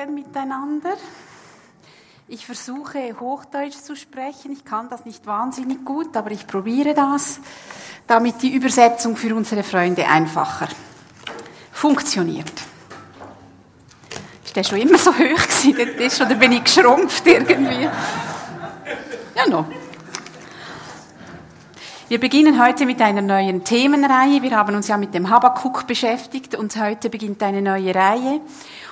Morgen miteinander. Ich versuche Hochdeutsch zu sprechen. Ich kann das nicht wahnsinnig gut, aber ich probiere das, damit die Übersetzung für unsere Freunde einfacher funktioniert. Ist der schon immer so hoch gewesen? Oder bin ich geschrumpft irgendwie? Ja, noch. Wir beginnen heute mit einer neuen Themenreihe. Wir haben uns ja mit dem Habakuk beschäftigt und heute beginnt eine neue Reihe.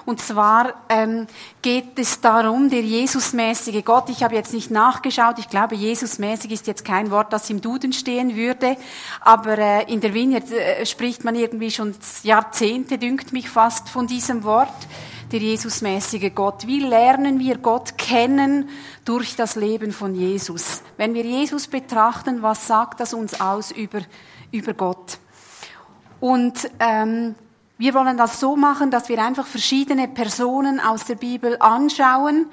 Und zwar ähm, geht es darum, der Jesusmäßige Gott. Ich habe jetzt nicht nachgeschaut. Ich glaube, Jesusmäßig ist jetzt kein Wort, das im Duden stehen würde. Aber äh, in der Vineyard äh, spricht man irgendwie schon Jahrzehnte, dünkt mich fast, von diesem Wort der Jesusmäßige Gott. Wie lernen wir Gott kennen durch das Leben von Jesus? Wenn wir Jesus betrachten, was sagt das uns aus über, über Gott? Und ähm, wir wollen das so machen, dass wir einfach verschiedene Personen aus der Bibel anschauen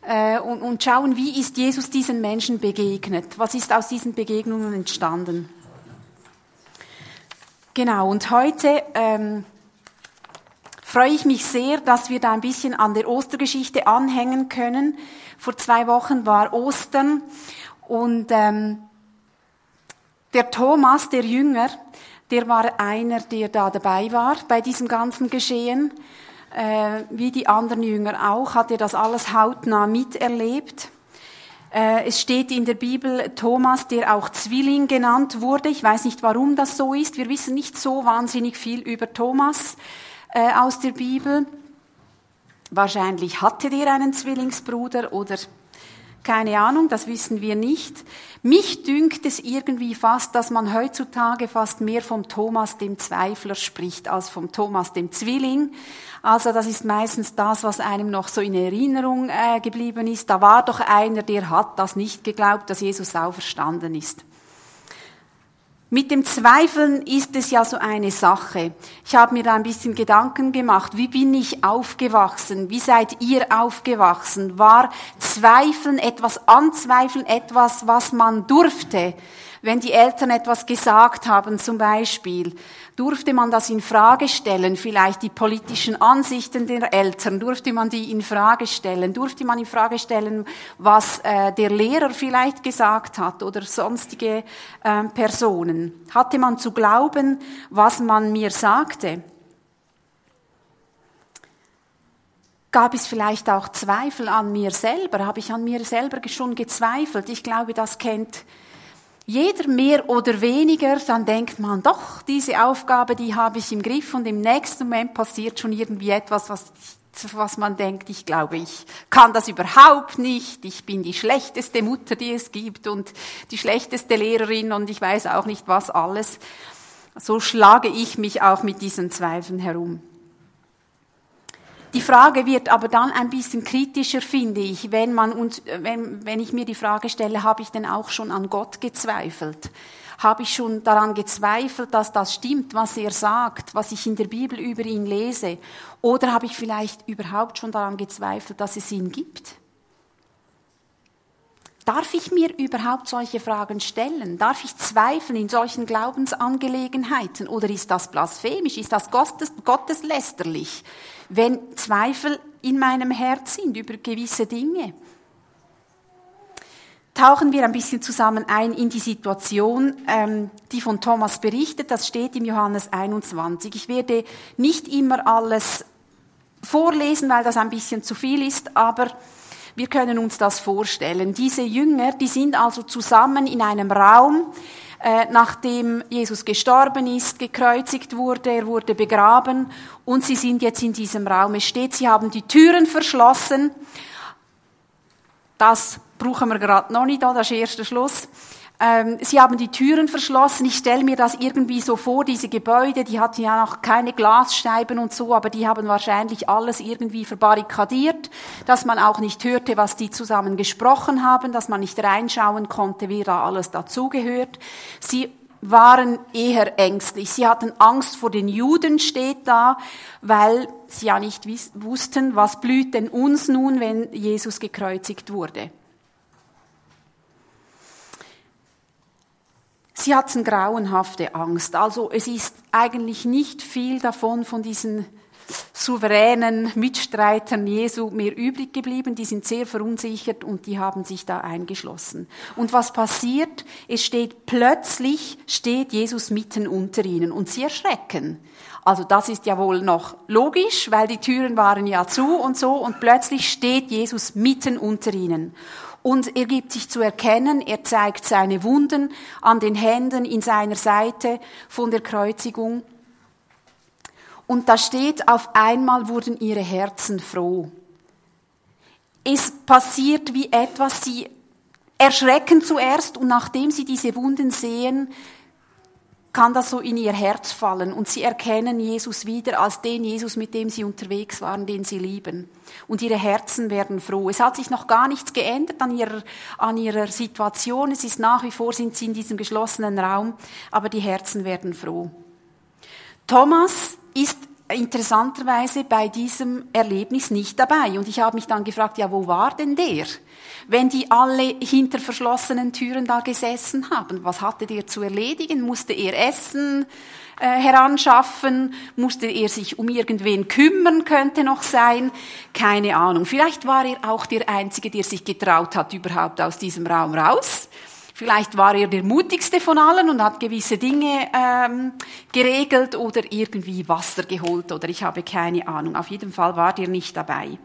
äh, und, und schauen, wie ist Jesus diesen Menschen begegnet? Was ist aus diesen Begegnungen entstanden? Genau, und heute ähm, freue ich mich sehr, dass wir da ein bisschen an der Ostergeschichte anhängen können. Vor zwei Wochen war Ostern und ähm, der Thomas, der Jünger, der war einer, der da dabei war bei diesem ganzen Geschehen. Äh, wie die anderen Jünger auch, hat er das alles hautnah miterlebt. Äh, es steht in der Bibel Thomas, der auch Zwilling genannt wurde. Ich weiß nicht, warum das so ist. Wir wissen nicht so wahnsinnig viel über Thomas äh, aus der Bibel. Wahrscheinlich hatte der einen Zwillingsbruder oder keine Ahnung, das wissen wir nicht. Mich dünkt es irgendwie fast, dass man heutzutage fast mehr vom Thomas dem Zweifler spricht als vom Thomas dem Zwilling. Also das ist meistens das, was einem noch so in Erinnerung äh, geblieben ist. Da war doch einer, der hat das nicht geglaubt, dass Jesus auferstanden ist. Mit dem Zweifeln ist es ja so eine Sache. Ich habe mir da ein bisschen Gedanken gemacht. Wie bin ich aufgewachsen? Wie seid ihr aufgewachsen? War Zweifeln etwas Anzweifeln etwas, was man durfte? Wenn die Eltern etwas gesagt haben, zum Beispiel, durfte man das in Frage stellen, vielleicht die politischen Ansichten der Eltern, durfte man die in Frage stellen, durfte man in Frage stellen, was äh, der Lehrer vielleicht gesagt hat oder sonstige äh, Personen. Hatte man zu glauben, was man mir sagte? Gab es vielleicht auch Zweifel an mir selber? Habe ich an mir selber schon gezweifelt? Ich glaube, das kennt jeder mehr oder weniger, dann denkt man, doch, diese Aufgabe, die habe ich im Griff und im nächsten Moment passiert schon irgendwie etwas, was, was man denkt, ich glaube, ich kann das überhaupt nicht, ich bin die schlechteste Mutter, die es gibt und die schlechteste Lehrerin und ich weiß auch nicht was alles. So schlage ich mich auch mit diesen Zweifeln herum. Die Frage wird aber dann ein bisschen kritischer, finde ich, wenn man uns, wenn, wenn ich mir die Frage stelle, habe ich denn auch schon an Gott gezweifelt? Habe ich schon daran gezweifelt, dass das stimmt, was er sagt, was ich in der Bibel über ihn lese? Oder habe ich vielleicht überhaupt schon daran gezweifelt, dass es ihn gibt? Darf ich mir überhaupt solche Fragen stellen? Darf ich zweifeln in solchen Glaubensangelegenheiten? Oder ist das blasphemisch? Ist das Gottes, gotteslästerlich? wenn Zweifel in meinem Herz sind über gewisse Dinge. Tauchen wir ein bisschen zusammen ein in die Situation, ähm, die von Thomas berichtet. Das steht im Johannes 21. Ich werde nicht immer alles vorlesen, weil das ein bisschen zu viel ist, aber wir können uns das vorstellen. Diese Jünger, die sind also zusammen in einem Raum, äh, nachdem Jesus gestorben ist, gekreuzigt wurde, er wurde begraben und sie sind jetzt in diesem Raum. Es steht, sie haben die Türen verschlossen. Das brauchen wir gerade noch nicht, das ist der erste Schluss. Ähm, sie haben die Türen verschlossen. Ich stelle mir das irgendwie so vor, diese Gebäude, die hatten ja noch keine Glasscheiben und so, aber die haben wahrscheinlich alles irgendwie verbarrikadiert, dass man auch nicht hörte, was die zusammen gesprochen haben, dass man nicht reinschauen konnte, wer da alles dazugehört. Sie waren eher ängstlich. Sie hatten Angst vor den Juden, steht da, weil sie ja nicht wussten, was blüht denn uns nun, wenn Jesus gekreuzigt wurde. Sie hatten grauenhafte Angst. Also es ist eigentlich nicht viel davon von diesen souveränen Mitstreitern Jesu mehr übrig geblieben. Die sind sehr verunsichert und die haben sich da eingeschlossen. Und was passiert? Es steht plötzlich, steht Jesus mitten unter ihnen und sie erschrecken. Also das ist ja wohl noch logisch, weil die Türen waren ja zu und so und plötzlich steht Jesus mitten unter ihnen. Und er gibt sich zu erkennen, er zeigt seine Wunden an den Händen in seiner Seite von der Kreuzigung. Und da steht, auf einmal wurden ihre Herzen froh. Es passiert wie etwas, sie erschrecken zuerst und nachdem sie diese Wunden sehen, kann das so in ihr Herz fallen und sie erkennen Jesus wieder als den Jesus, mit dem sie unterwegs waren, den sie lieben. Und ihre Herzen werden froh. Es hat sich noch gar nichts geändert an ihrer, an ihrer Situation. Es ist nach wie vor, sind sie in diesem geschlossenen Raum, aber die Herzen werden froh. Thomas ist interessanterweise bei diesem Erlebnis nicht dabei. Und ich habe mich dann gefragt, ja, wo war denn der? Wenn die alle hinter verschlossenen Türen da gesessen haben, was hatte der zu erledigen? Musste er Essen äh, heranschaffen? Musste er sich um irgendwen kümmern? Könnte noch sein. Keine Ahnung. Vielleicht war er auch der Einzige, der sich getraut hat, überhaupt aus diesem Raum raus. Vielleicht war er der mutigste von allen und hat gewisse Dinge ähm, geregelt oder irgendwie Wasser geholt oder ich habe keine Ahnung. Auf jeden Fall war der nicht dabei.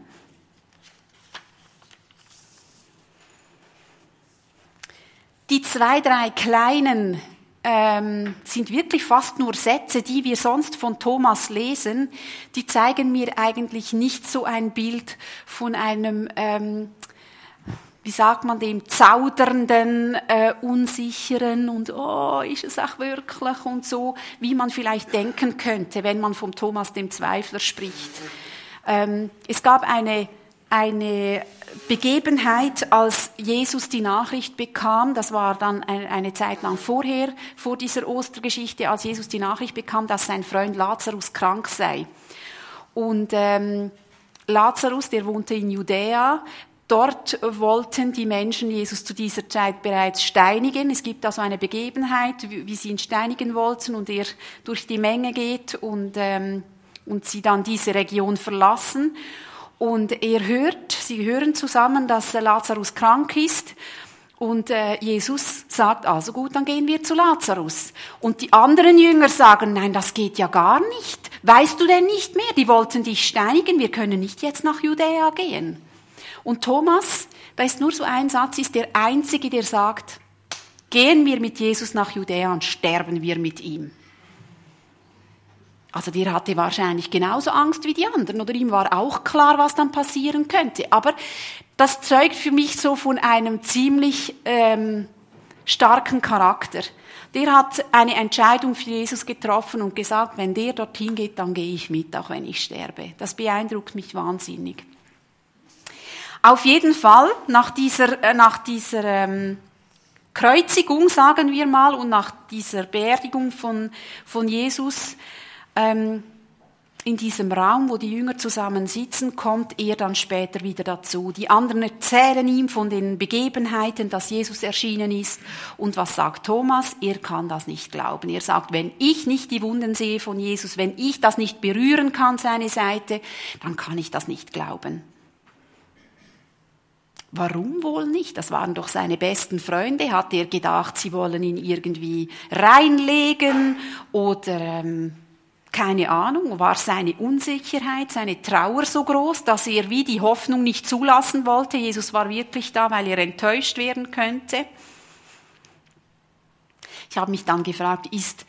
Die zwei, drei kleinen ähm, sind wirklich fast nur Sätze, die wir sonst von Thomas lesen. Die zeigen mir eigentlich nicht so ein Bild von einem ähm, wie sagt man dem, zaudernden, äh, unsicheren und oh, ist es auch wirklich und so, wie man vielleicht denken könnte, wenn man vom Thomas dem Zweifler spricht. Ähm, es gab eine, eine Begebenheit, als Jesus die Nachricht bekam, das war dann eine, Zeit lang vorher, vor dieser Ostergeschichte, als Jesus die Nachricht bekam, dass sein Freund Lazarus krank sei. Und ähm, Lazarus, der wohnte in Judäa, Dort wollten die Menschen Jesus zu dieser Zeit bereits steinigen. Es gibt also eine Begebenheit, wie sie ihn steinigen wollten und er durch die Menge geht und, ähm, und sie dann diese Region verlassen. Und er hört, sie hören zusammen, dass Lazarus krank ist. Und äh, Jesus sagt, also gut, dann gehen wir zu Lazarus. Und die anderen Jünger sagen, nein, das geht ja gar nicht. Weißt du denn nicht mehr? Die wollten dich steinigen, wir können nicht jetzt nach Judäa gehen. Und Thomas, da ist nur so ein Satz, ist der einzige, der sagt, gehen wir mit Jesus nach Judäa und sterben wir mit ihm. Also der hatte wahrscheinlich genauso Angst wie die anderen oder ihm war auch klar, was dann passieren könnte. Aber das zeugt für mich so von einem ziemlich ähm, starken Charakter. Der hat eine Entscheidung für Jesus getroffen und gesagt, wenn der dorthin geht, dann gehe ich mit, auch wenn ich sterbe. Das beeindruckt mich wahnsinnig. Auf jeden Fall, nach dieser, äh, nach dieser ähm, Kreuzigung, sagen wir mal, und nach dieser Beerdigung von, von Jesus, ähm, in diesem Raum, wo die Jünger zusammen sitzen, kommt er dann später wieder dazu. Die anderen erzählen ihm von den Begebenheiten, dass Jesus erschienen ist. Und was sagt Thomas? Er kann das nicht glauben. Er sagt, wenn ich nicht die Wunden sehe von Jesus, wenn ich das nicht berühren kann, seine Seite, dann kann ich das nicht glauben. Warum wohl nicht? Das waren doch seine besten Freunde. Hat er gedacht, sie wollen ihn irgendwie reinlegen oder ähm, keine Ahnung, war seine Unsicherheit, seine Trauer so groß, dass er wie die Hoffnung nicht zulassen wollte. Jesus war wirklich da, weil er enttäuscht werden könnte. Ich habe mich dann gefragt, ist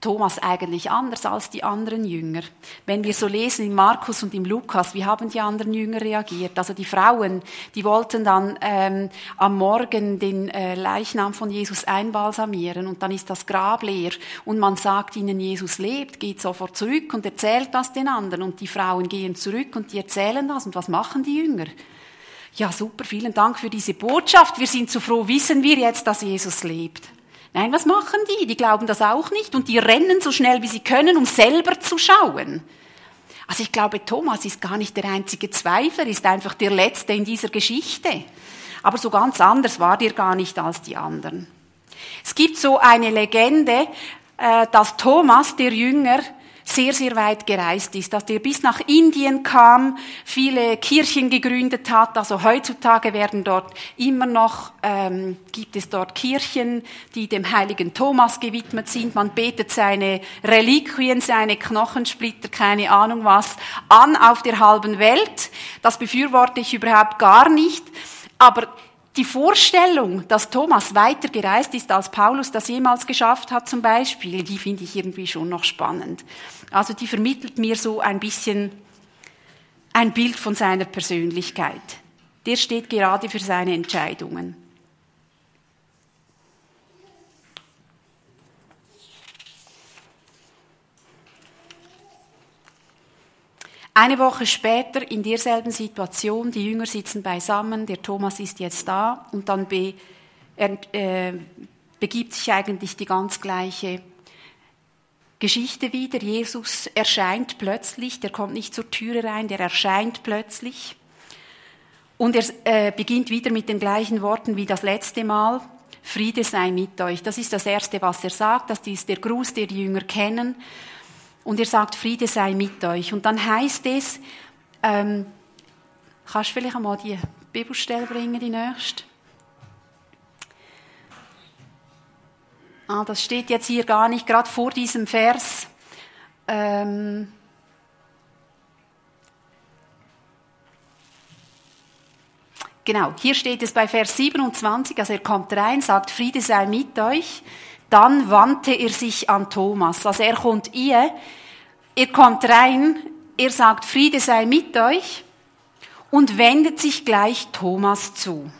Thomas eigentlich anders als die anderen Jünger. Wenn wir so lesen in Markus und im Lukas, wie haben die anderen Jünger reagiert? Also die Frauen, die wollten dann ähm, am Morgen den äh, Leichnam von Jesus einbalsamieren und dann ist das Grab leer und man sagt ihnen, Jesus lebt, geht sofort zurück und erzählt das den anderen und die Frauen gehen zurück und die erzählen das und was machen die Jünger? Ja, super, vielen Dank für diese Botschaft. Wir sind so froh, wissen wir jetzt, dass Jesus lebt. Nein, was machen die? Die glauben das auch nicht und die rennen so schnell wie sie können, um selber zu schauen. Also ich glaube, Thomas ist gar nicht der einzige Zweifler, ist einfach der Letzte in dieser Geschichte. Aber so ganz anders war der gar nicht als die anderen. Es gibt so eine Legende, äh, dass Thomas, der Jünger, sehr, sehr weit gereist ist, dass er bis nach Indien kam, viele Kirchen gegründet hat. Also heutzutage werden dort immer noch, ähm, gibt es dort Kirchen, die dem heiligen Thomas gewidmet sind. Man betet seine Reliquien, seine Knochensplitter, keine Ahnung was, an auf der halben Welt. Das befürworte ich überhaupt gar nicht. Aber die Vorstellung, dass Thomas weiter gereist ist, als Paulus das jemals geschafft hat zum Beispiel, die finde ich irgendwie schon noch spannend. Also die vermittelt mir so ein bisschen ein Bild von seiner Persönlichkeit. Der steht gerade für seine Entscheidungen. Eine Woche später in derselben Situation, die Jünger sitzen beisammen, der Thomas ist jetzt da und dann be, äh, begibt sich eigentlich die ganz gleiche Geschichte wieder. Jesus erscheint plötzlich, der kommt nicht zur Türe rein, der erscheint plötzlich. Und er äh, beginnt wieder mit den gleichen Worten wie das letzte Mal. Friede sei mit euch. Das ist das Erste, was er sagt. Das ist der Gruß, den die Jünger kennen. Und er sagt, Friede sei mit euch. Und dann heißt es, ähm, kannst du vielleicht einmal die Bibelstelle bringen, die nächste? Ah, das steht jetzt hier gar nicht, gerade vor diesem Vers. Ähm, genau, hier steht es bei Vers 27, also er kommt rein, sagt, Friede sei mit euch. Dann wandte er sich an Thomas. Also er kommt ihr, er kommt rein, er sagt, Friede sei mit euch und wendet sich gleich Thomas zu.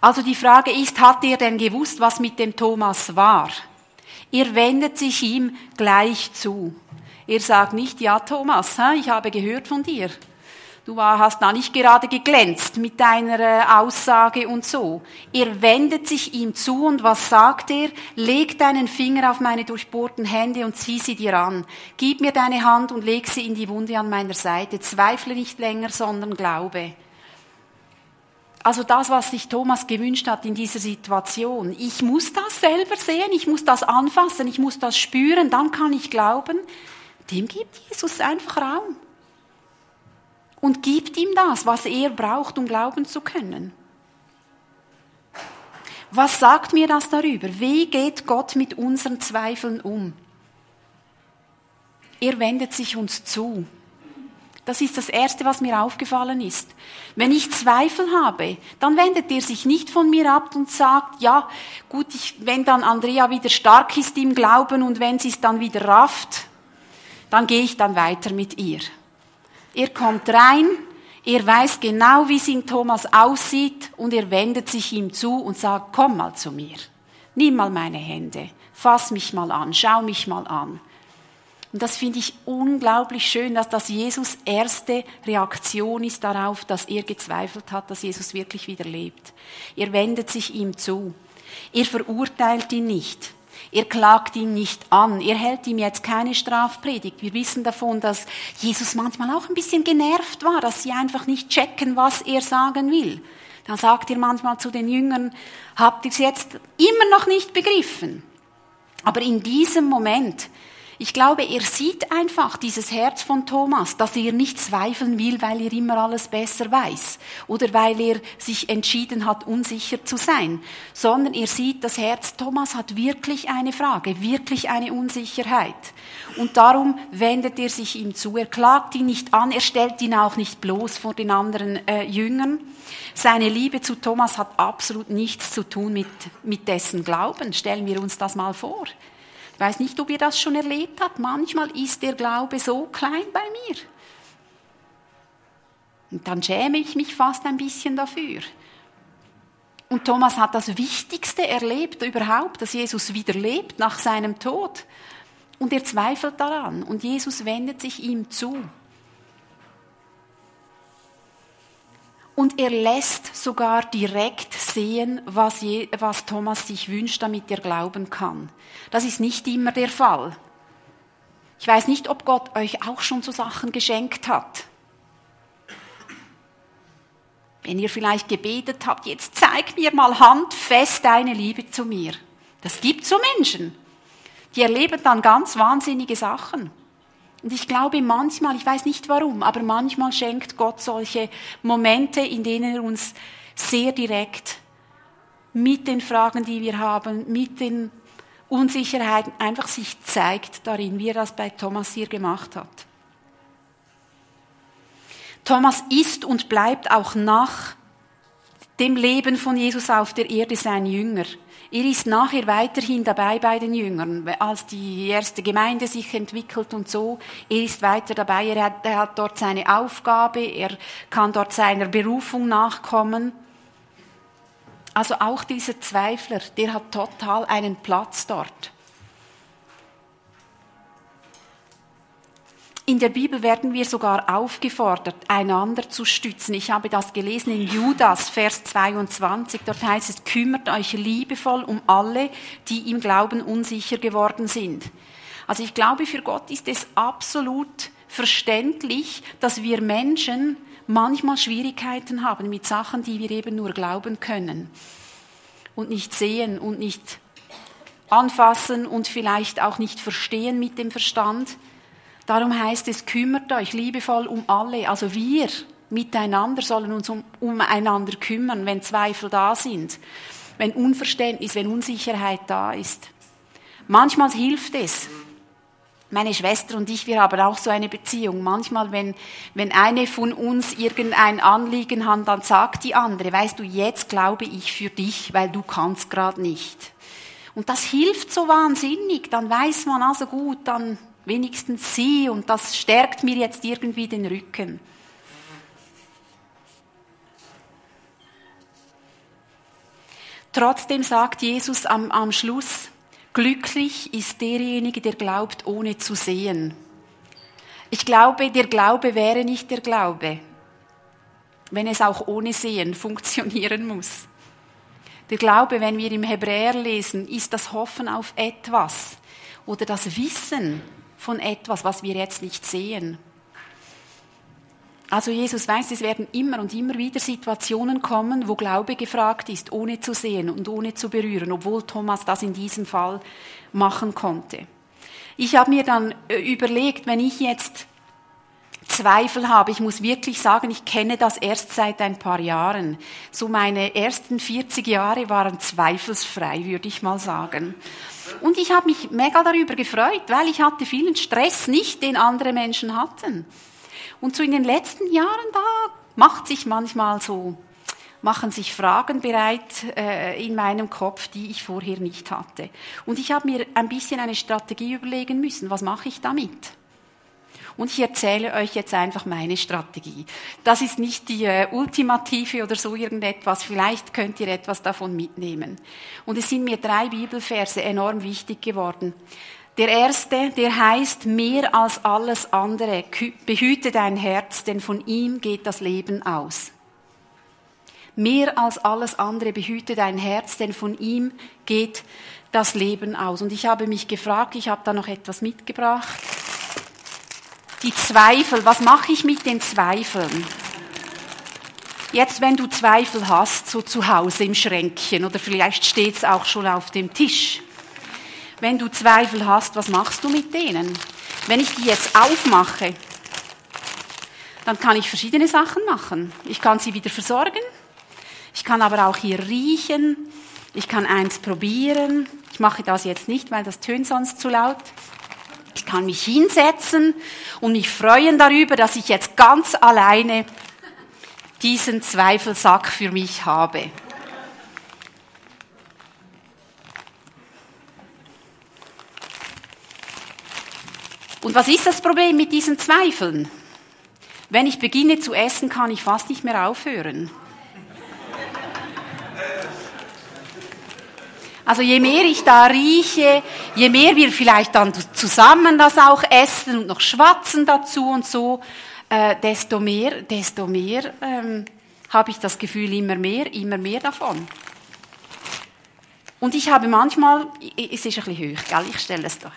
Also die Frage ist, hat er denn gewusst, was mit dem Thomas war? Er wendet sich ihm gleich zu. Er sagt nicht, ja Thomas, ich habe gehört von dir. Du hast da nicht gerade geglänzt mit deiner äh, Aussage und so. Er wendet sich ihm zu und was sagt er? Leg deinen Finger auf meine durchbohrten Hände und zieh sie dir an. Gib mir deine Hand und leg sie in die Wunde an meiner Seite. Zweifle nicht länger, sondern glaube. Also das, was sich Thomas gewünscht hat in dieser Situation. Ich muss das selber sehen, ich muss das anfassen, ich muss das spüren, dann kann ich glauben. Dem gibt Jesus einfach Raum. Und gibt ihm das, was er braucht, um glauben zu können. Was sagt mir das darüber? Wie geht Gott mit unseren Zweifeln um? Er wendet sich uns zu. Das ist das Erste, was mir aufgefallen ist. Wenn ich Zweifel habe, dann wendet er sich nicht von mir ab und sagt, ja, gut, ich, wenn dann Andrea wieder stark ist im Glauben und wenn sie es dann wieder rafft, dann gehe ich dann weiter mit ihr. Er kommt rein, er weiß genau, wie es in Thomas aussieht und er wendet sich ihm zu und sagt, komm mal zu mir, nimm mal meine Hände, fass mich mal an, schau mich mal an. Und das finde ich unglaublich schön, dass das Jesus erste Reaktion ist darauf, dass er gezweifelt hat, dass Jesus wirklich wieder lebt. Er wendet sich ihm zu. Er verurteilt ihn nicht. Er klagt ihn nicht an. Er hält ihm jetzt keine Strafpredigt. Wir wissen davon, dass Jesus manchmal auch ein bisschen genervt war, dass sie einfach nicht checken, was er sagen will. Dann sagt er manchmal zu den Jüngern, habt ihr es jetzt immer noch nicht begriffen? Aber in diesem Moment ich glaube, er sieht einfach dieses Herz von Thomas, dass er nicht zweifeln will, weil er immer alles besser weiß oder weil er sich entschieden hat, unsicher zu sein, sondern er sieht das Herz, Thomas hat wirklich eine Frage, wirklich eine Unsicherheit. Und darum wendet er sich ihm zu. Er klagt ihn nicht an, er stellt ihn auch nicht bloß vor den anderen äh, Jüngern. Seine Liebe zu Thomas hat absolut nichts zu tun mit, mit dessen Glauben. Stellen wir uns das mal vor. Ich weiß nicht, ob ihr das schon erlebt habt. Manchmal ist der Glaube so klein bei mir. Und dann schäme ich mich fast ein bisschen dafür. Und Thomas hat das Wichtigste erlebt überhaupt, dass Jesus wieder lebt nach seinem Tod. Und er zweifelt daran. Und Jesus wendet sich ihm zu. Und er lässt sogar direkt sehen, was, je, was Thomas sich wünscht, damit er glauben kann. Das ist nicht immer der Fall. Ich weiß nicht, ob Gott euch auch schon so Sachen geschenkt hat. Wenn ihr vielleicht gebetet habt, jetzt zeig mir mal handfest deine Liebe zu mir. Das gibt so Menschen. Die erleben dann ganz wahnsinnige Sachen. Und ich glaube manchmal, ich weiß nicht warum, aber manchmal schenkt Gott solche Momente, in denen er uns sehr direkt mit den Fragen, die wir haben, mit den Unsicherheiten einfach sich zeigt darin, wie er das bei Thomas hier gemacht hat. Thomas ist und bleibt auch nach dem Leben von Jesus auf der Erde sein Jünger. Er ist nachher weiterhin dabei bei den Jüngern, als die erste Gemeinde sich entwickelt und so. Er ist weiter dabei, er hat, er hat dort seine Aufgabe, er kann dort seiner Berufung nachkommen. Also auch dieser Zweifler, der hat total einen Platz dort. In der Bibel werden wir sogar aufgefordert, einander zu stützen. Ich habe das gelesen in Judas, Vers 22. Dort heißt es, kümmert euch liebevoll um alle, die im Glauben unsicher geworden sind. Also ich glaube, für Gott ist es absolut verständlich, dass wir Menschen manchmal Schwierigkeiten haben mit Sachen, die wir eben nur glauben können und nicht sehen und nicht anfassen und vielleicht auch nicht verstehen mit dem Verstand. Darum heißt es, kümmert euch liebevoll um alle. Also wir miteinander sollen uns um, umeinander kümmern, wenn Zweifel da sind, wenn Unverständnis, wenn Unsicherheit da ist. Manchmal hilft es. Meine Schwester und ich, wir haben auch so eine Beziehung. Manchmal, wenn, wenn eine von uns irgendein Anliegen hat, dann sagt die andere, weißt du, jetzt glaube ich für dich, weil du kannst gerade nicht. Und das hilft so wahnsinnig. Dann weiß man also gut, dann wenigstens sie und das stärkt mir jetzt irgendwie den Rücken. Trotzdem sagt Jesus am, am Schluss, glücklich ist derjenige, der glaubt, ohne zu sehen. Ich glaube, der Glaube wäre nicht der Glaube, wenn es auch ohne Sehen funktionieren muss. Der Glaube, wenn wir im Hebräer lesen, ist das Hoffen auf etwas oder das Wissen von etwas, was wir jetzt nicht sehen. Also Jesus weiß, es werden immer und immer wieder Situationen kommen, wo Glaube gefragt ist, ohne zu sehen und ohne zu berühren, obwohl Thomas das in diesem Fall machen konnte. Ich habe mir dann äh, überlegt, wenn ich jetzt Zweifel habe. Ich muss wirklich sagen, ich kenne das erst seit ein paar Jahren. So meine ersten 40 Jahre waren zweifelsfrei, würde ich mal sagen. Und ich habe mich mega darüber gefreut, weil ich hatte vielen Stress nicht, den andere Menschen hatten. Und so in den letzten Jahren, da macht sich manchmal so, machen sich Fragen bereit äh, in meinem Kopf, die ich vorher nicht hatte. Und ich habe mir ein bisschen eine Strategie überlegen müssen. Was mache ich damit? Und ich erzähle euch jetzt einfach meine Strategie. Das ist nicht die äh, ultimative oder so irgendetwas. Vielleicht könnt ihr etwas davon mitnehmen. Und es sind mir drei Bibelverse enorm wichtig geworden. Der erste, der heißt, mehr als alles andere, behüte dein Herz, denn von ihm geht das Leben aus. Mehr als alles andere behüte dein Herz, denn von ihm geht das Leben aus. Und ich habe mich gefragt, ich habe da noch etwas mitgebracht die Zweifel. Was mache ich mit den Zweifeln? Jetzt, wenn du Zweifel hast, so zu Hause im Schränkchen oder vielleicht steht es auch schon auf dem Tisch. Wenn du Zweifel hast, was machst du mit denen? Wenn ich die jetzt aufmache, dann kann ich verschiedene Sachen machen. Ich kann sie wieder versorgen. Ich kann aber auch hier riechen. Ich kann eins probieren. Ich mache das jetzt nicht, weil das tönt sonst zu laut. Ich kann mich hinsetzen und mich freuen darüber, dass ich jetzt ganz alleine diesen Zweifelsack für mich habe. Und was ist das Problem mit diesen Zweifeln? Wenn ich beginne zu essen, kann ich fast nicht mehr aufhören. Also je mehr ich da rieche, je mehr wir vielleicht dann zusammen das auch essen und noch schwatzen dazu und so, äh, desto mehr, desto mehr ähm, habe ich das Gefühl, immer mehr, immer mehr davon. Und ich habe manchmal, es ist ein bisschen hoch, gell? ich stelle es da.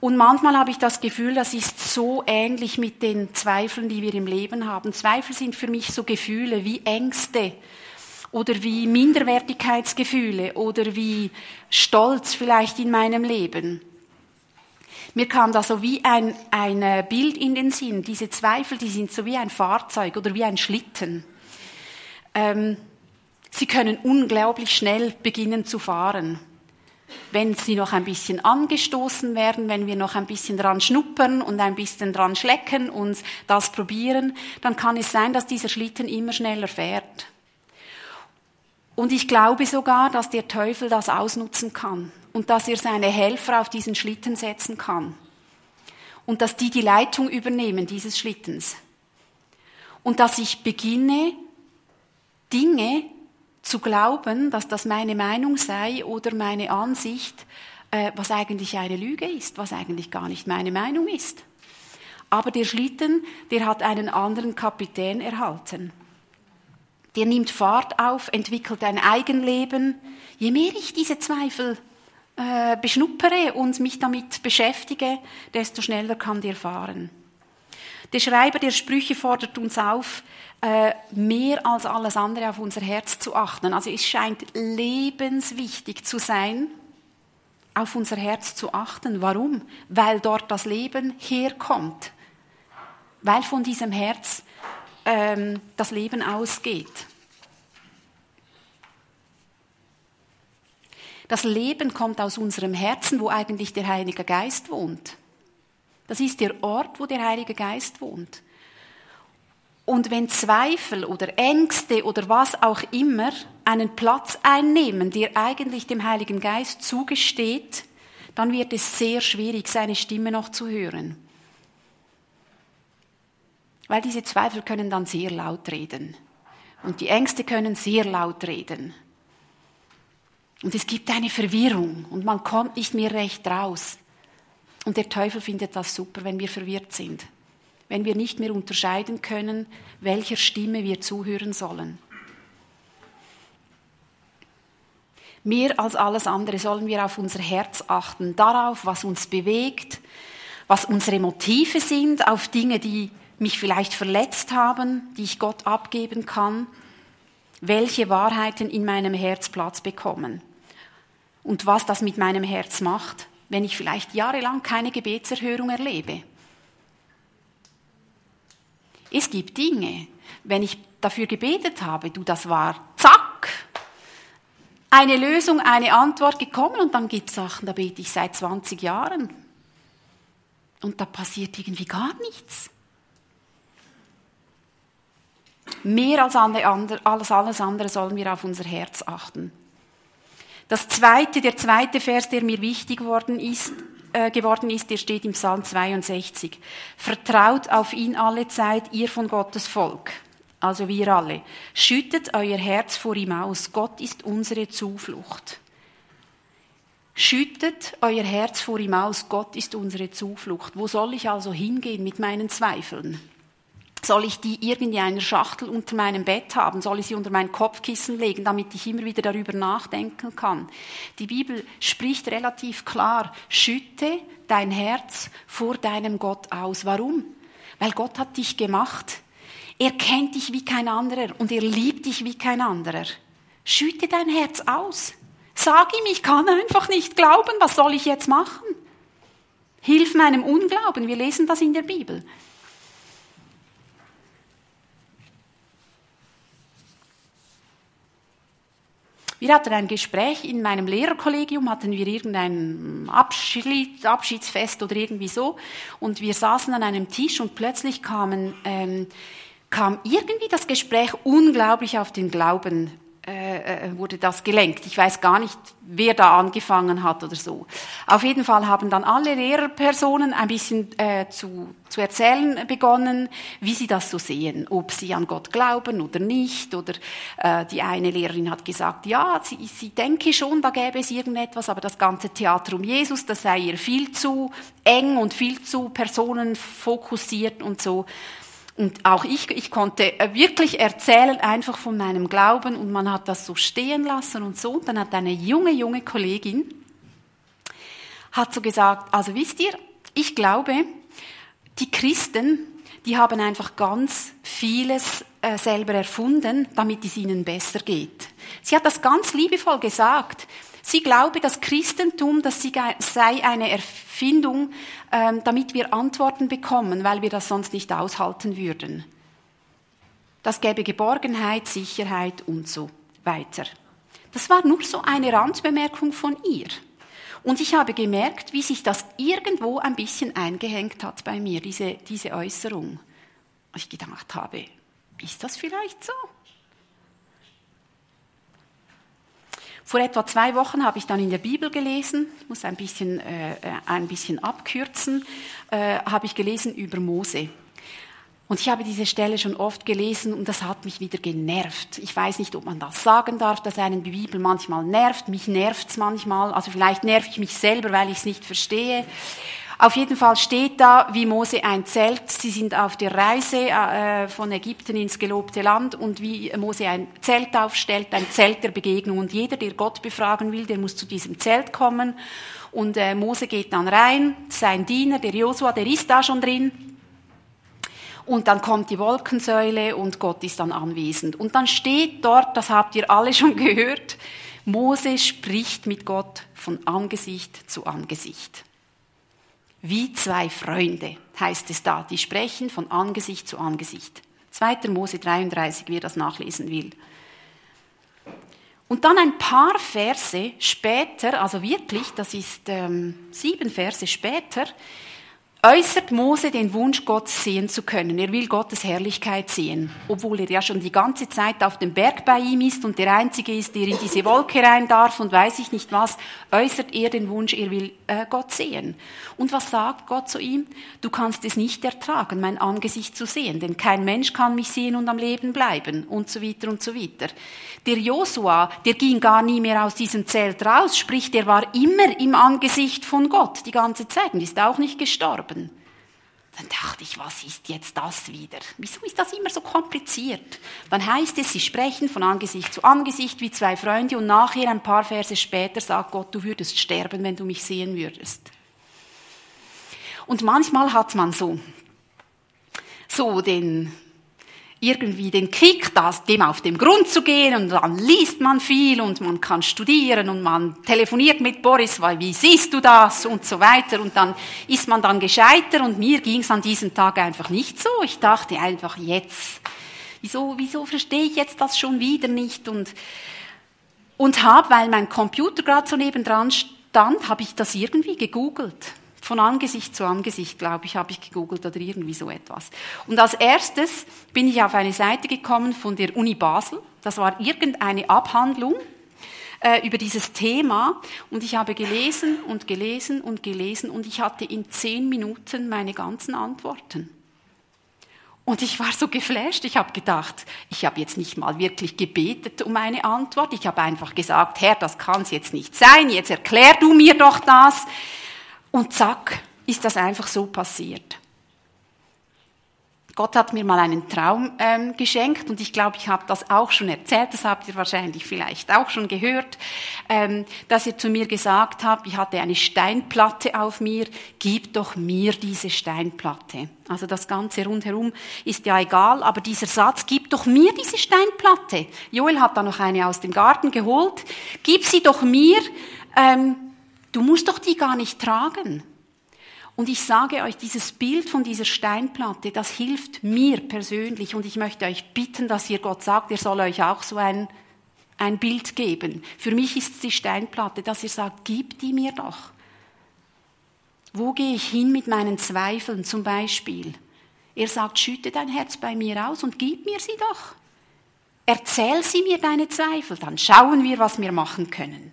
Und manchmal habe ich das Gefühl, das ist so ähnlich mit den Zweifeln, die wir im Leben haben. Zweifel sind für mich so Gefühle wie Ängste oder wie Minderwertigkeitsgefühle oder wie Stolz vielleicht in meinem Leben. Mir kam da so wie ein, ein äh, Bild in den Sinn. Diese Zweifel, die sind so wie ein Fahrzeug oder wie ein Schlitten. Ähm, sie können unglaublich schnell beginnen zu fahren. Wenn sie noch ein bisschen angestoßen werden, wenn wir noch ein bisschen dran schnuppern und ein bisschen dran schlecken und das probieren, dann kann es sein, dass dieser Schlitten immer schneller fährt. Und ich glaube sogar, dass der Teufel das ausnutzen kann und dass er seine Helfer auf diesen Schlitten setzen kann. Und dass die die Leitung übernehmen dieses Schlittens. Und dass ich beginne, Dinge zu glauben, dass das meine Meinung sei oder meine Ansicht, äh, was eigentlich eine Lüge ist, was eigentlich gar nicht meine Meinung ist. Aber der Schlitten, der hat einen anderen Kapitän erhalten der nimmt Fahrt auf, entwickelt ein Eigenleben. Je mehr ich diese Zweifel äh, beschnuppere und mich damit beschäftige, desto schneller kann der fahren. Der Schreiber der Sprüche fordert uns auf, äh, mehr als alles andere auf unser Herz zu achten. Also es scheint lebenswichtig zu sein, auf unser Herz zu achten. Warum? Weil dort das Leben herkommt. Weil von diesem Herz ähm, das Leben ausgeht. Das Leben kommt aus unserem Herzen, wo eigentlich der Heilige Geist wohnt. Das ist der Ort, wo der Heilige Geist wohnt. Und wenn Zweifel oder Ängste oder was auch immer einen Platz einnehmen, der eigentlich dem Heiligen Geist zugesteht, dann wird es sehr schwierig, seine Stimme noch zu hören. Weil diese Zweifel können dann sehr laut reden. Und die Ängste können sehr laut reden. Und es gibt eine Verwirrung und man kommt nicht mehr recht raus. Und der Teufel findet das super, wenn wir verwirrt sind. Wenn wir nicht mehr unterscheiden können, welcher Stimme wir zuhören sollen. Mehr als alles andere sollen wir auf unser Herz achten, darauf, was uns bewegt, was unsere Motive sind, auf Dinge, die mich vielleicht verletzt haben, die ich Gott abgeben kann, welche Wahrheiten in meinem Herz Platz bekommen und was das mit meinem Herz macht, wenn ich vielleicht jahrelang keine Gebetserhörung erlebe. Es gibt Dinge, wenn ich dafür gebetet habe, du, das war zack, eine Lösung, eine Antwort gekommen und dann gibt es Sachen, da bete ich seit 20 Jahren und da passiert irgendwie gar nichts. Mehr als alles andere sollen wir auf unser Herz achten. Das zweite, der zweite Vers, der mir wichtig geworden ist, äh, geworden ist, der steht im Psalm 62. Vertraut auf ihn alle Zeit, ihr von Gottes Volk. Also wir alle. Schüttet euer Herz vor ihm aus. Gott ist unsere Zuflucht. Schüttet euer Herz vor ihm aus. Gott ist unsere Zuflucht. Wo soll ich also hingehen mit meinen Zweifeln? Soll ich die irgendwie einer Schachtel unter meinem Bett haben? Soll ich sie unter mein Kopfkissen legen, damit ich immer wieder darüber nachdenken kann? Die Bibel spricht relativ klar, schütte dein Herz vor deinem Gott aus. Warum? Weil Gott hat dich gemacht. Er kennt dich wie kein anderer und er liebt dich wie kein anderer. Schütte dein Herz aus. Sag ihm, ich kann einfach nicht glauben, was soll ich jetzt machen? Hilf meinem Unglauben, wir lesen das in der Bibel. Wir hatten ein Gespräch in meinem Lehrerkollegium, hatten wir irgendein Abschied, Abschiedsfest oder irgendwie so. Und wir saßen an einem Tisch und plötzlich kamen, ähm, kam irgendwie das Gespräch unglaublich auf den Glauben äh, äh, wurde das gelenkt. Ich weiß gar nicht, wer da angefangen hat oder so. Auf jeden Fall haben dann alle Lehrerpersonen ein bisschen äh, zu, zu erzählen begonnen, wie sie das so sehen, ob sie an Gott glauben oder nicht. Oder äh, die eine Lehrerin hat gesagt, ja, sie, sie denke schon, da gäbe es irgendetwas, aber das ganze Theater um Jesus, das sei ihr viel zu eng und viel zu personenfokussiert und so. Und auch ich, ich konnte äh, wirklich erzählen einfach von meinem Glauben und man hat das so stehen lassen und so. Und dann hat eine junge, junge Kollegin, hat so gesagt, also wisst ihr, ich glaube, die Christen, die haben einfach ganz vieles äh, selber erfunden, damit es ihnen besser geht. Sie hat das ganz liebevoll gesagt. Sie glaube, das Christentum, das sei eine Erfindung, ähm, damit wir Antworten bekommen, weil wir das sonst nicht aushalten würden. Das gäbe Geborgenheit, Sicherheit und so weiter. Das war nur so eine Randbemerkung von ihr. Und ich habe gemerkt, wie sich das irgendwo ein bisschen eingehängt hat bei mir, diese, diese Äußerung. Und ich gedacht habe, ist das vielleicht so? Vor etwa zwei Wochen habe ich dann in der Bibel gelesen, muss ein bisschen, äh, ein bisschen abkürzen, äh, habe ich gelesen über Mose. Und ich habe diese Stelle schon oft gelesen und das hat mich wieder genervt. Ich weiß nicht, ob man das sagen darf, dass einen die Bibel manchmal nervt. Mich nervt es manchmal. Also vielleicht nerv ich mich selber, weil ich es nicht verstehe. Auf jeden Fall steht da, wie Mose ein Zelt, sie sind auf der Reise äh, von Ägypten ins gelobte Land und wie Mose ein Zelt aufstellt, ein Zelt der Begegnung. Und jeder, der Gott befragen will, der muss zu diesem Zelt kommen. Und äh, Mose geht dann rein, sein Diener, der Josua, der ist da schon drin. Und dann kommt die Wolkensäule und Gott ist dann anwesend. Und dann steht dort, das habt ihr alle schon gehört, Mose spricht mit Gott von Angesicht zu Angesicht. Wie zwei Freunde heißt es da, die sprechen von Angesicht zu Angesicht. 2. Mose 33, wer das nachlesen will. Und dann ein paar Verse später, also wirklich, das ist ähm, sieben Verse später, äußert Mose den Wunsch, Gott sehen zu können. Er will Gottes Herrlichkeit sehen, obwohl er ja schon die ganze Zeit auf dem Berg bei ihm ist und der Einzige ist, der in diese Wolke rein darf und weiß ich nicht was, äußert er den Wunsch, er will äh, Gott sehen. Und was sagt Gott zu ihm? Du kannst es nicht ertragen, mein Angesicht zu sehen, denn kein Mensch kann mich sehen und am Leben bleiben und so weiter und so weiter. Der Josua, der ging gar nie mehr aus diesem Zelt raus, sprich, der war immer im Angesicht von Gott die ganze Zeit und ist auch nicht gestorben haben. Dann dachte ich, was ist jetzt das wieder? Wieso ist das immer so kompliziert? Dann heißt es, sie sprechen von Angesicht zu Angesicht wie zwei Freunde und nachher ein paar Verse später sagt Gott, du würdest sterben, wenn du mich sehen würdest. Und manchmal hat man so, so den irgendwie den Kick, das, dem auf den Grund zu gehen und dann liest man viel und man kann studieren und man telefoniert mit Boris, weil wie siehst du das? Und so weiter. Und dann ist man dann gescheiter und mir ging es an diesem Tag einfach nicht so. Ich dachte einfach jetzt, wieso, wieso verstehe ich jetzt das schon wieder nicht? Und, und habe, weil mein Computer gerade so nebendran stand, habe ich das irgendwie gegoogelt von Angesicht zu Angesicht, glaube ich, habe ich gegoogelt oder irgendwie so etwas. Und als erstes bin ich auf eine Seite gekommen von der Uni Basel. Das war irgendeine Abhandlung äh, über dieses Thema. Und ich habe gelesen und gelesen und gelesen und ich hatte in zehn Minuten meine ganzen Antworten. Und ich war so geflasht. Ich habe gedacht, ich habe jetzt nicht mal wirklich gebetet um eine Antwort. Ich habe einfach gesagt, Herr, das kann es jetzt nicht sein. Jetzt erklär du mir doch das. Und zack, ist das einfach so passiert. Gott hat mir mal einen Traum ähm, geschenkt und ich glaube, ich habe das auch schon erzählt, das habt ihr wahrscheinlich vielleicht auch schon gehört, ähm, dass ihr zu mir gesagt habt, ich hatte eine Steinplatte auf mir, gib doch mir diese Steinplatte. Also das Ganze rundherum ist ja egal, aber dieser Satz, gib doch mir diese Steinplatte. Joel hat da noch eine aus dem Garten geholt, gib sie doch mir. Ähm, Du musst doch die gar nicht tragen. Und ich sage euch, dieses Bild von dieser Steinplatte, das hilft mir persönlich und ich möchte euch bitten, dass ihr Gott sagt, er soll euch auch so ein, ein Bild geben. Für mich ist es die Steinplatte, dass ihr sagt, gib die mir doch. Wo gehe ich hin mit meinen Zweifeln zum Beispiel? Er sagt, schütte dein Herz bei mir aus und gib mir sie doch. Erzähl sie mir deine Zweifel, dann schauen wir, was wir machen können.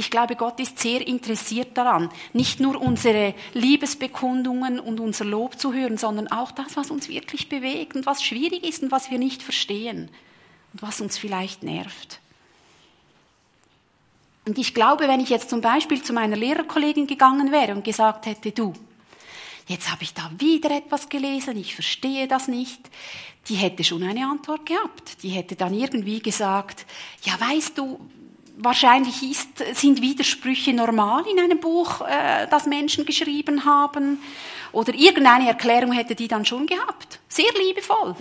Ich glaube, Gott ist sehr interessiert daran, nicht nur unsere Liebesbekundungen und unser Lob zu hören, sondern auch das, was uns wirklich bewegt und was schwierig ist und was wir nicht verstehen und was uns vielleicht nervt. Und ich glaube, wenn ich jetzt zum Beispiel zu meiner Lehrerkollegin gegangen wäre und gesagt hätte, du, jetzt habe ich da wieder etwas gelesen, ich verstehe das nicht, die hätte schon eine Antwort gehabt. Die hätte dann irgendwie gesagt, ja weißt du, wahrscheinlich ist, sind Widersprüche normal in einem Buch, äh, das Menschen geschrieben haben. Oder irgendeine Erklärung hätte die dann schon gehabt. Sehr liebevoll.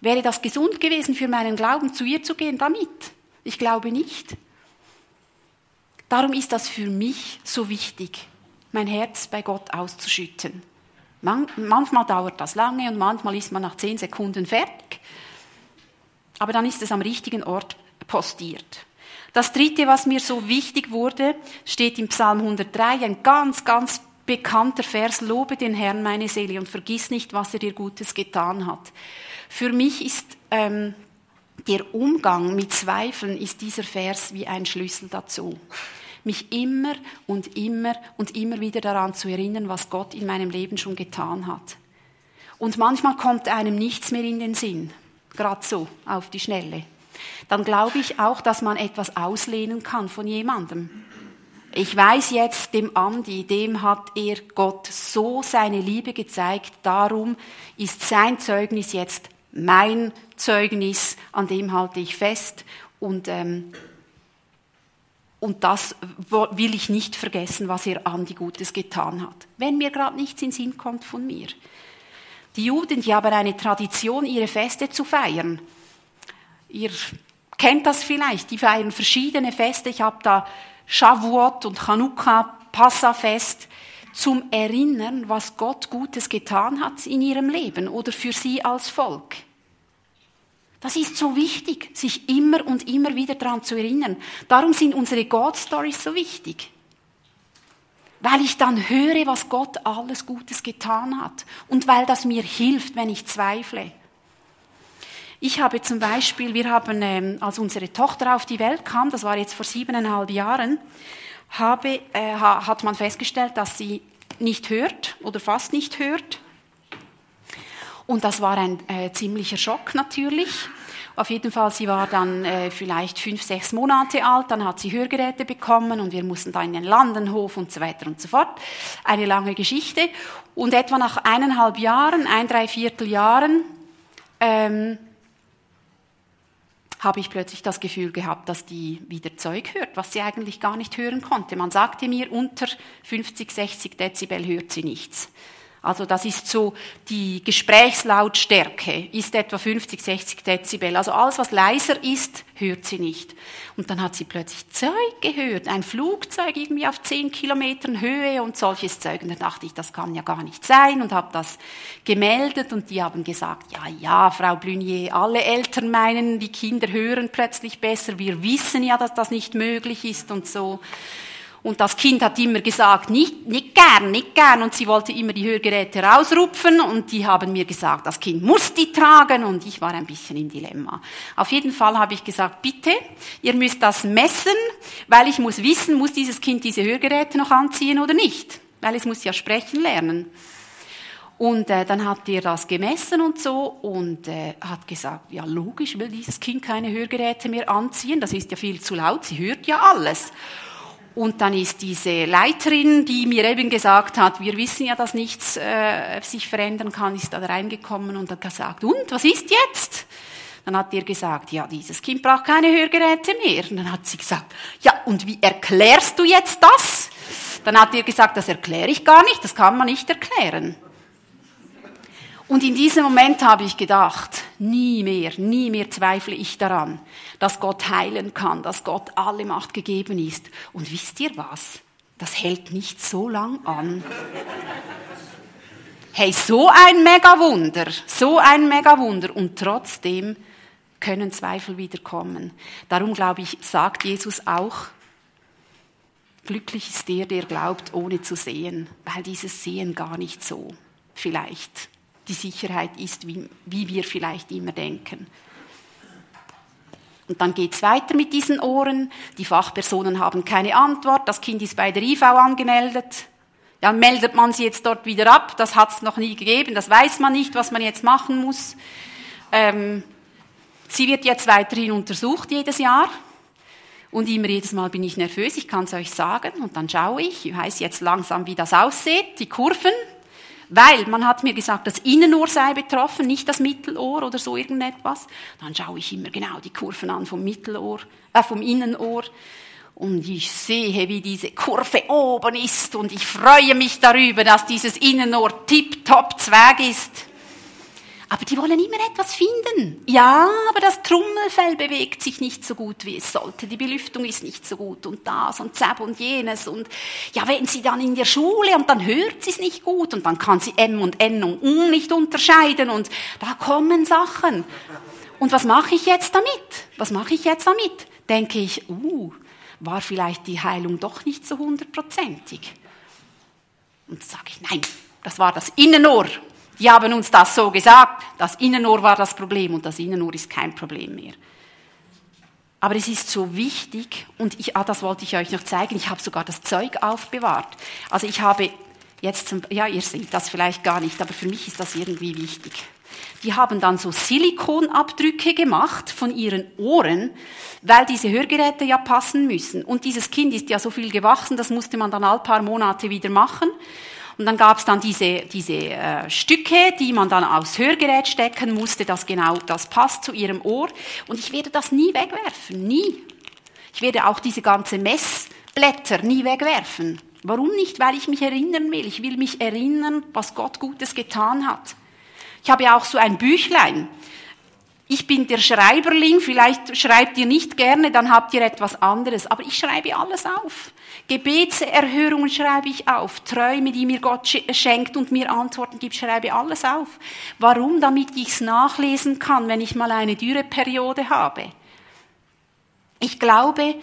Wäre das gesund gewesen für meinen Glauben, zu ihr zu gehen damit? Ich glaube nicht. Darum ist das für mich so wichtig, mein Herz bei Gott auszuschütten. Man, manchmal dauert das lange und manchmal ist man nach zehn Sekunden fertig. Aber dann ist es am richtigen Ort postiert. Das dritte, was mir so wichtig wurde, steht im Psalm 103, ein ganz, ganz bekannter Vers, lobe den Herrn meine Seele und vergiss nicht, was er dir Gutes getan hat. Für mich ist ähm, der Umgang mit Zweifeln, ist dieser Vers wie ein Schlüssel dazu. Mich immer und immer und immer wieder daran zu erinnern, was Gott in meinem Leben schon getan hat. Und manchmal kommt einem nichts mehr in den Sinn, gerade so, auf die Schnelle. Dann glaube ich auch, dass man etwas auslehnen kann von jemandem. Ich weiß jetzt, dem Andi, dem hat er Gott so seine Liebe gezeigt, darum ist sein Zeugnis jetzt mein Zeugnis, an dem halte ich fest und, ähm, und das will ich nicht vergessen, was er Andi Gutes getan hat. Wenn mir gerade nichts in Sinn kommt von mir. Die Juden, die haben eine Tradition, ihre Feste zu feiern. Ihr kennt das vielleicht, die feiern verschiedene Feste. Ich habe da Shavuot und Chanukka, Passafest, zum Erinnern, was Gott Gutes getan hat in ihrem Leben oder für sie als Volk. Das ist so wichtig, sich immer und immer wieder daran zu erinnern. Darum sind unsere God Stories so wichtig. Weil ich dann höre, was Gott alles Gutes getan hat und weil das mir hilft, wenn ich zweifle. Ich habe zum Beispiel, wir haben, ähm, als unsere Tochter auf die Welt kam, das war jetzt vor siebeneinhalb Jahren, habe, äh, hat man festgestellt, dass sie nicht hört oder fast nicht hört. Und das war ein äh, ziemlicher Schock natürlich. Auf jeden Fall, sie war dann äh, vielleicht fünf, sechs Monate alt, dann hat sie Hörgeräte bekommen und wir mussten da in den Landenhof und so weiter und so fort. Eine lange Geschichte. Und etwa nach eineinhalb Jahren, ein, drei Viertel Jahren, ähm, habe ich plötzlich das Gefühl gehabt, dass die wieder Zeug hört, was sie eigentlich gar nicht hören konnte. Man sagte mir, unter 50, 60 Dezibel hört sie nichts. Also das ist so, die Gesprächslautstärke ist etwa 50, 60 Dezibel. Also alles, was leiser ist, hört sie nicht. Und dann hat sie plötzlich Zeug gehört, ein Flugzeug irgendwie auf 10 Kilometern Höhe und solches Zeug. Und da dachte ich, das kann ja gar nicht sein und habe das gemeldet und die haben gesagt, ja, ja, Frau Blunier, alle Eltern meinen, die Kinder hören plötzlich besser. Wir wissen ja, dass das nicht möglich ist und so. Und das Kind hat immer gesagt, nicht, nicht gern, nicht gern. Und sie wollte immer die Hörgeräte rausrupfen. Und die haben mir gesagt, das Kind muss die tragen. Und ich war ein bisschen im Dilemma. Auf jeden Fall habe ich gesagt, bitte, ihr müsst das messen, weil ich muss wissen, muss dieses Kind diese Hörgeräte noch anziehen oder nicht. Weil es muss ja sprechen lernen. Und äh, dann hat er das gemessen und so und äh, hat gesagt, ja logisch will dieses Kind keine Hörgeräte mehr anziehen, das ist ja viel zu laut, sie hört ja alles. Und dann ist diese Leiterin, die mir eben gesagt hat, wir wissen ja, dass nichts äh, sich verändern kann, ist da reingekommen und hat gesagt, und was ist jetzt? Dann hat er gesagt, ja, dieses Kind braucht keine Hörgeräte mehr. Und dann hat sie gesagt, ja, und wie erklärst du jetzt das? Dann hat er gesagt, das erkläre ich gar nicht, das kann man nicht erklären. Und in diesem Moment habe ich gedacht, nie mehr, nie mehr zweifle ich daran, dass Gott heilen kann, dass Gott alle Macht gegeben ist. Und wisst ihr was? Das hält nicht so lang an. Hey, so ein Megawunder, so ein Megawunder. Und trotzdem können Zweifel wieder kommen. Darum glaube ich, sagt Jesus auch, glücklich ist der, der glaubt, ohne zu sehen, weil dieses Sehen gar nicht so vielleicht die Sicherheit ist, wie, wie wir vielleicht immer denken. Und dann geht es weiter mit diesen Ohren. Die Fachpersonen haben keine Antwort. Das Kind ist bei der IV angemeldet. Ja, meldet man sie jetzt dort wieder ab? Das hat es noch nie gegeben. Das weiß man nicht, was man jetzt machen muss. Ähm, sie wird jetzt weiterhin untersucht jedes Jahr. Und immer jedes Mal bin ich nervös, ich kann es euch sagen. Und dann schaue ich, ich weiß jetzt langsam, wie das aussieht, die Kurven Weil man hat mir gesagt, das Innenohr sei betroffen, nicht das Mittelohr oder so irgendetwas. Dann schaue ich immer genau die Kurven an vom Mittelohr, äh, vom Innenohr. Und ich sehe, wie diese Kurve oben ist und ich freue mich darüber, dass dieses Innenohr tip-top Zwerg ist. Aber die wollen immer etwas finden. Ja, aber das Trommelfell bewegt sich nicht so gut, wie es sollte. Die Belüftung ist nicht so gut und das und zab und jenes. Und ja, wenn sie dann in der Schule und dann hört sie es nicht gut und dann kann sie M und N und U nicht unterscheiden und da kommen Sachen. Und was mache ich jetzt damit? Was mache ich jetzt damit? Denke ich, uh, war vielleicht die Heilung doch nicht so hundertprozentig. Und sage ich, nein, das war das Innenohr. Die haben uns das so gesagt. Das Innenohr war das Problem und das Innenohr ist kein Problem mehr. Aber es ist so wichtig und ich, ah, das wollte ich euch noch zeigen. Ich habe sogar das Zeug aufbewahrt. Also ich habe jetzt, zum, ja, ihr seht das vielleicht gar nicht, aber für mich ist das irgendwie wichtig. Die haben dann so Silikonabdrücke gemacht von ihren Ohren, weil diese Hörgeräte ja passen müssen. Und dieses Kind ist ja so viel gewachsen, das musste man dann all paar Monate wieder machen. Und dann gab es dann diese, diese äh, Stücke, die man dann aufs Hörgerät stecken musste, dass genau das passt zu ihrem Ohr. Und ich werde das nie wegwerfen, nie. Ich werde auch diese ganzen Messblätter nie wegwerfen. Warum nicht? Weil ich mich erinnern will. Ich will mich erinnern, was Gott Gutes getan hat. Ich habe ja auch so ein Büchlein. Ich bin der Schreiberling, vielleicht schreibt ihr nicht gerne, dann habt ihr etwas anderes. Aber ich schreibe alles auf. Gebetserhörungen schreibe ich auf. Träume, die mir Gott schenkt und mir Antworten gibt, schreibe alles auf. Warum? Damit ich es nachlesen kann, wenn ich mal eine Dürreperiode habe. Ich glaube,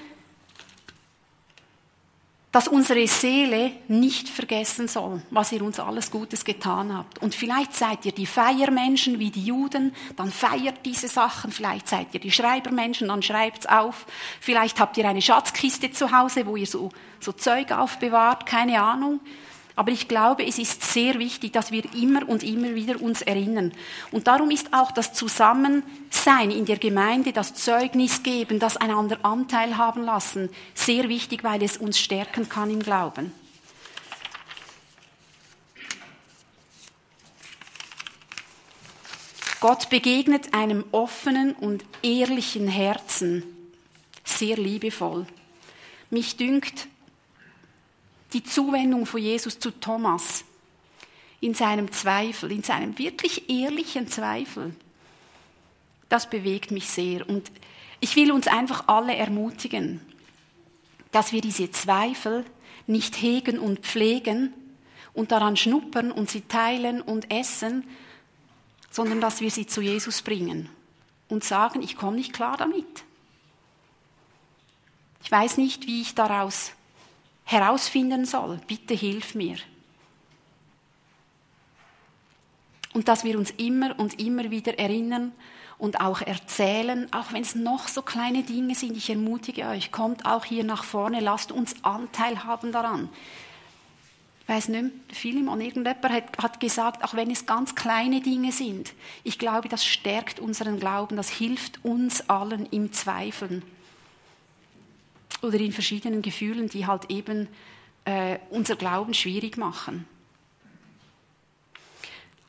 dass unsere Seele nicht vergessen soll, was ihr uns alles Gutes getan habt. Und vielleicht seid ihr die Feiermenschen wie die Juden, dann feiert diese Sachen. Vielleicht seid ihr die Schreibermenschen, dann schreibt's auf. Vielleicht habt ihr eine Schatzkiste zu Hause, wo ihr so, so Zeug aufbewahrt, keine Ahnung. Aber ich glaube, es ist sehr wichtig, dass wir immer und immer wieder uns erinnern. Und darum ist auch das Zusammensein in der Gemeinde, das Zeugnis geben, das einander Anteil haben lassen, sehr wichtig, weil es uns stärken kann im Glauben. Gott begegnet einem offenen und ehrlichen Herzen sehr liebevoll. Mich dünkt, die Zuwendung von Jesus zu Thomas in seinem Zweifel, in seinem wirklich ehrlichen Zweifel, das bewegt mich sehr. Und ich will uns einfach alle ermutigen, dass wir diese Zweifel nicht hegen und pflegen und daran schnuppern und sie teilen und essen, sondern dass wir sie zu Jesus bringen und sagen, ich komme nicht klar damit. Ich weiß nicht, wie ich daraus herausfinden soll. Bitte hilf mir. Und dass wir uns immer und immer wieder erinnern und auch erzählen, auch wenn es noch so kleine Dinge sind. Ich ermutige euch, kommt auch hier nach vorne, lasst uns Anteil haben daran. Ich weiß nicht, Philemon, irgendjemand hat, hat gesagt, auch wenn es ganz kleine Dinge sind, ich glaube, das stärkt unseren Glauben, das hilft uns allen im Zweifeln oder in verschiedenen Gefühlen, die halt eben äh, unser Glauben schwierig machen.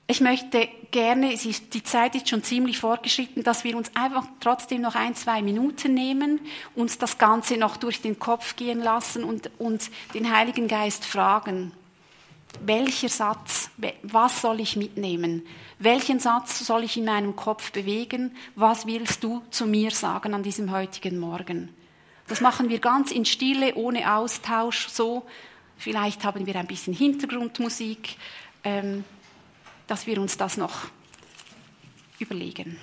Ich möchte gerne, die Zeit ist schon ziemlich fortgeschritten, dass wir uns einfach trotzdem noch ein, zwei Minuten nehmen, uns das Ganze noch durch den Kopf gehen lassen und uns den Heiligen Geist fragen, welcher Satz, was soll ich mitnehmen? Welchen Satz soll ich in meinem Kopf bewegen? Was willst du zu mir sagen an diesem heutigen Morgen? Das machen wir ganz in Stille, ohne Austausch, so. Vielleicht haben wir ein bisschen Hintergrundmusik, ähm, dass wir uns das noch überlegen.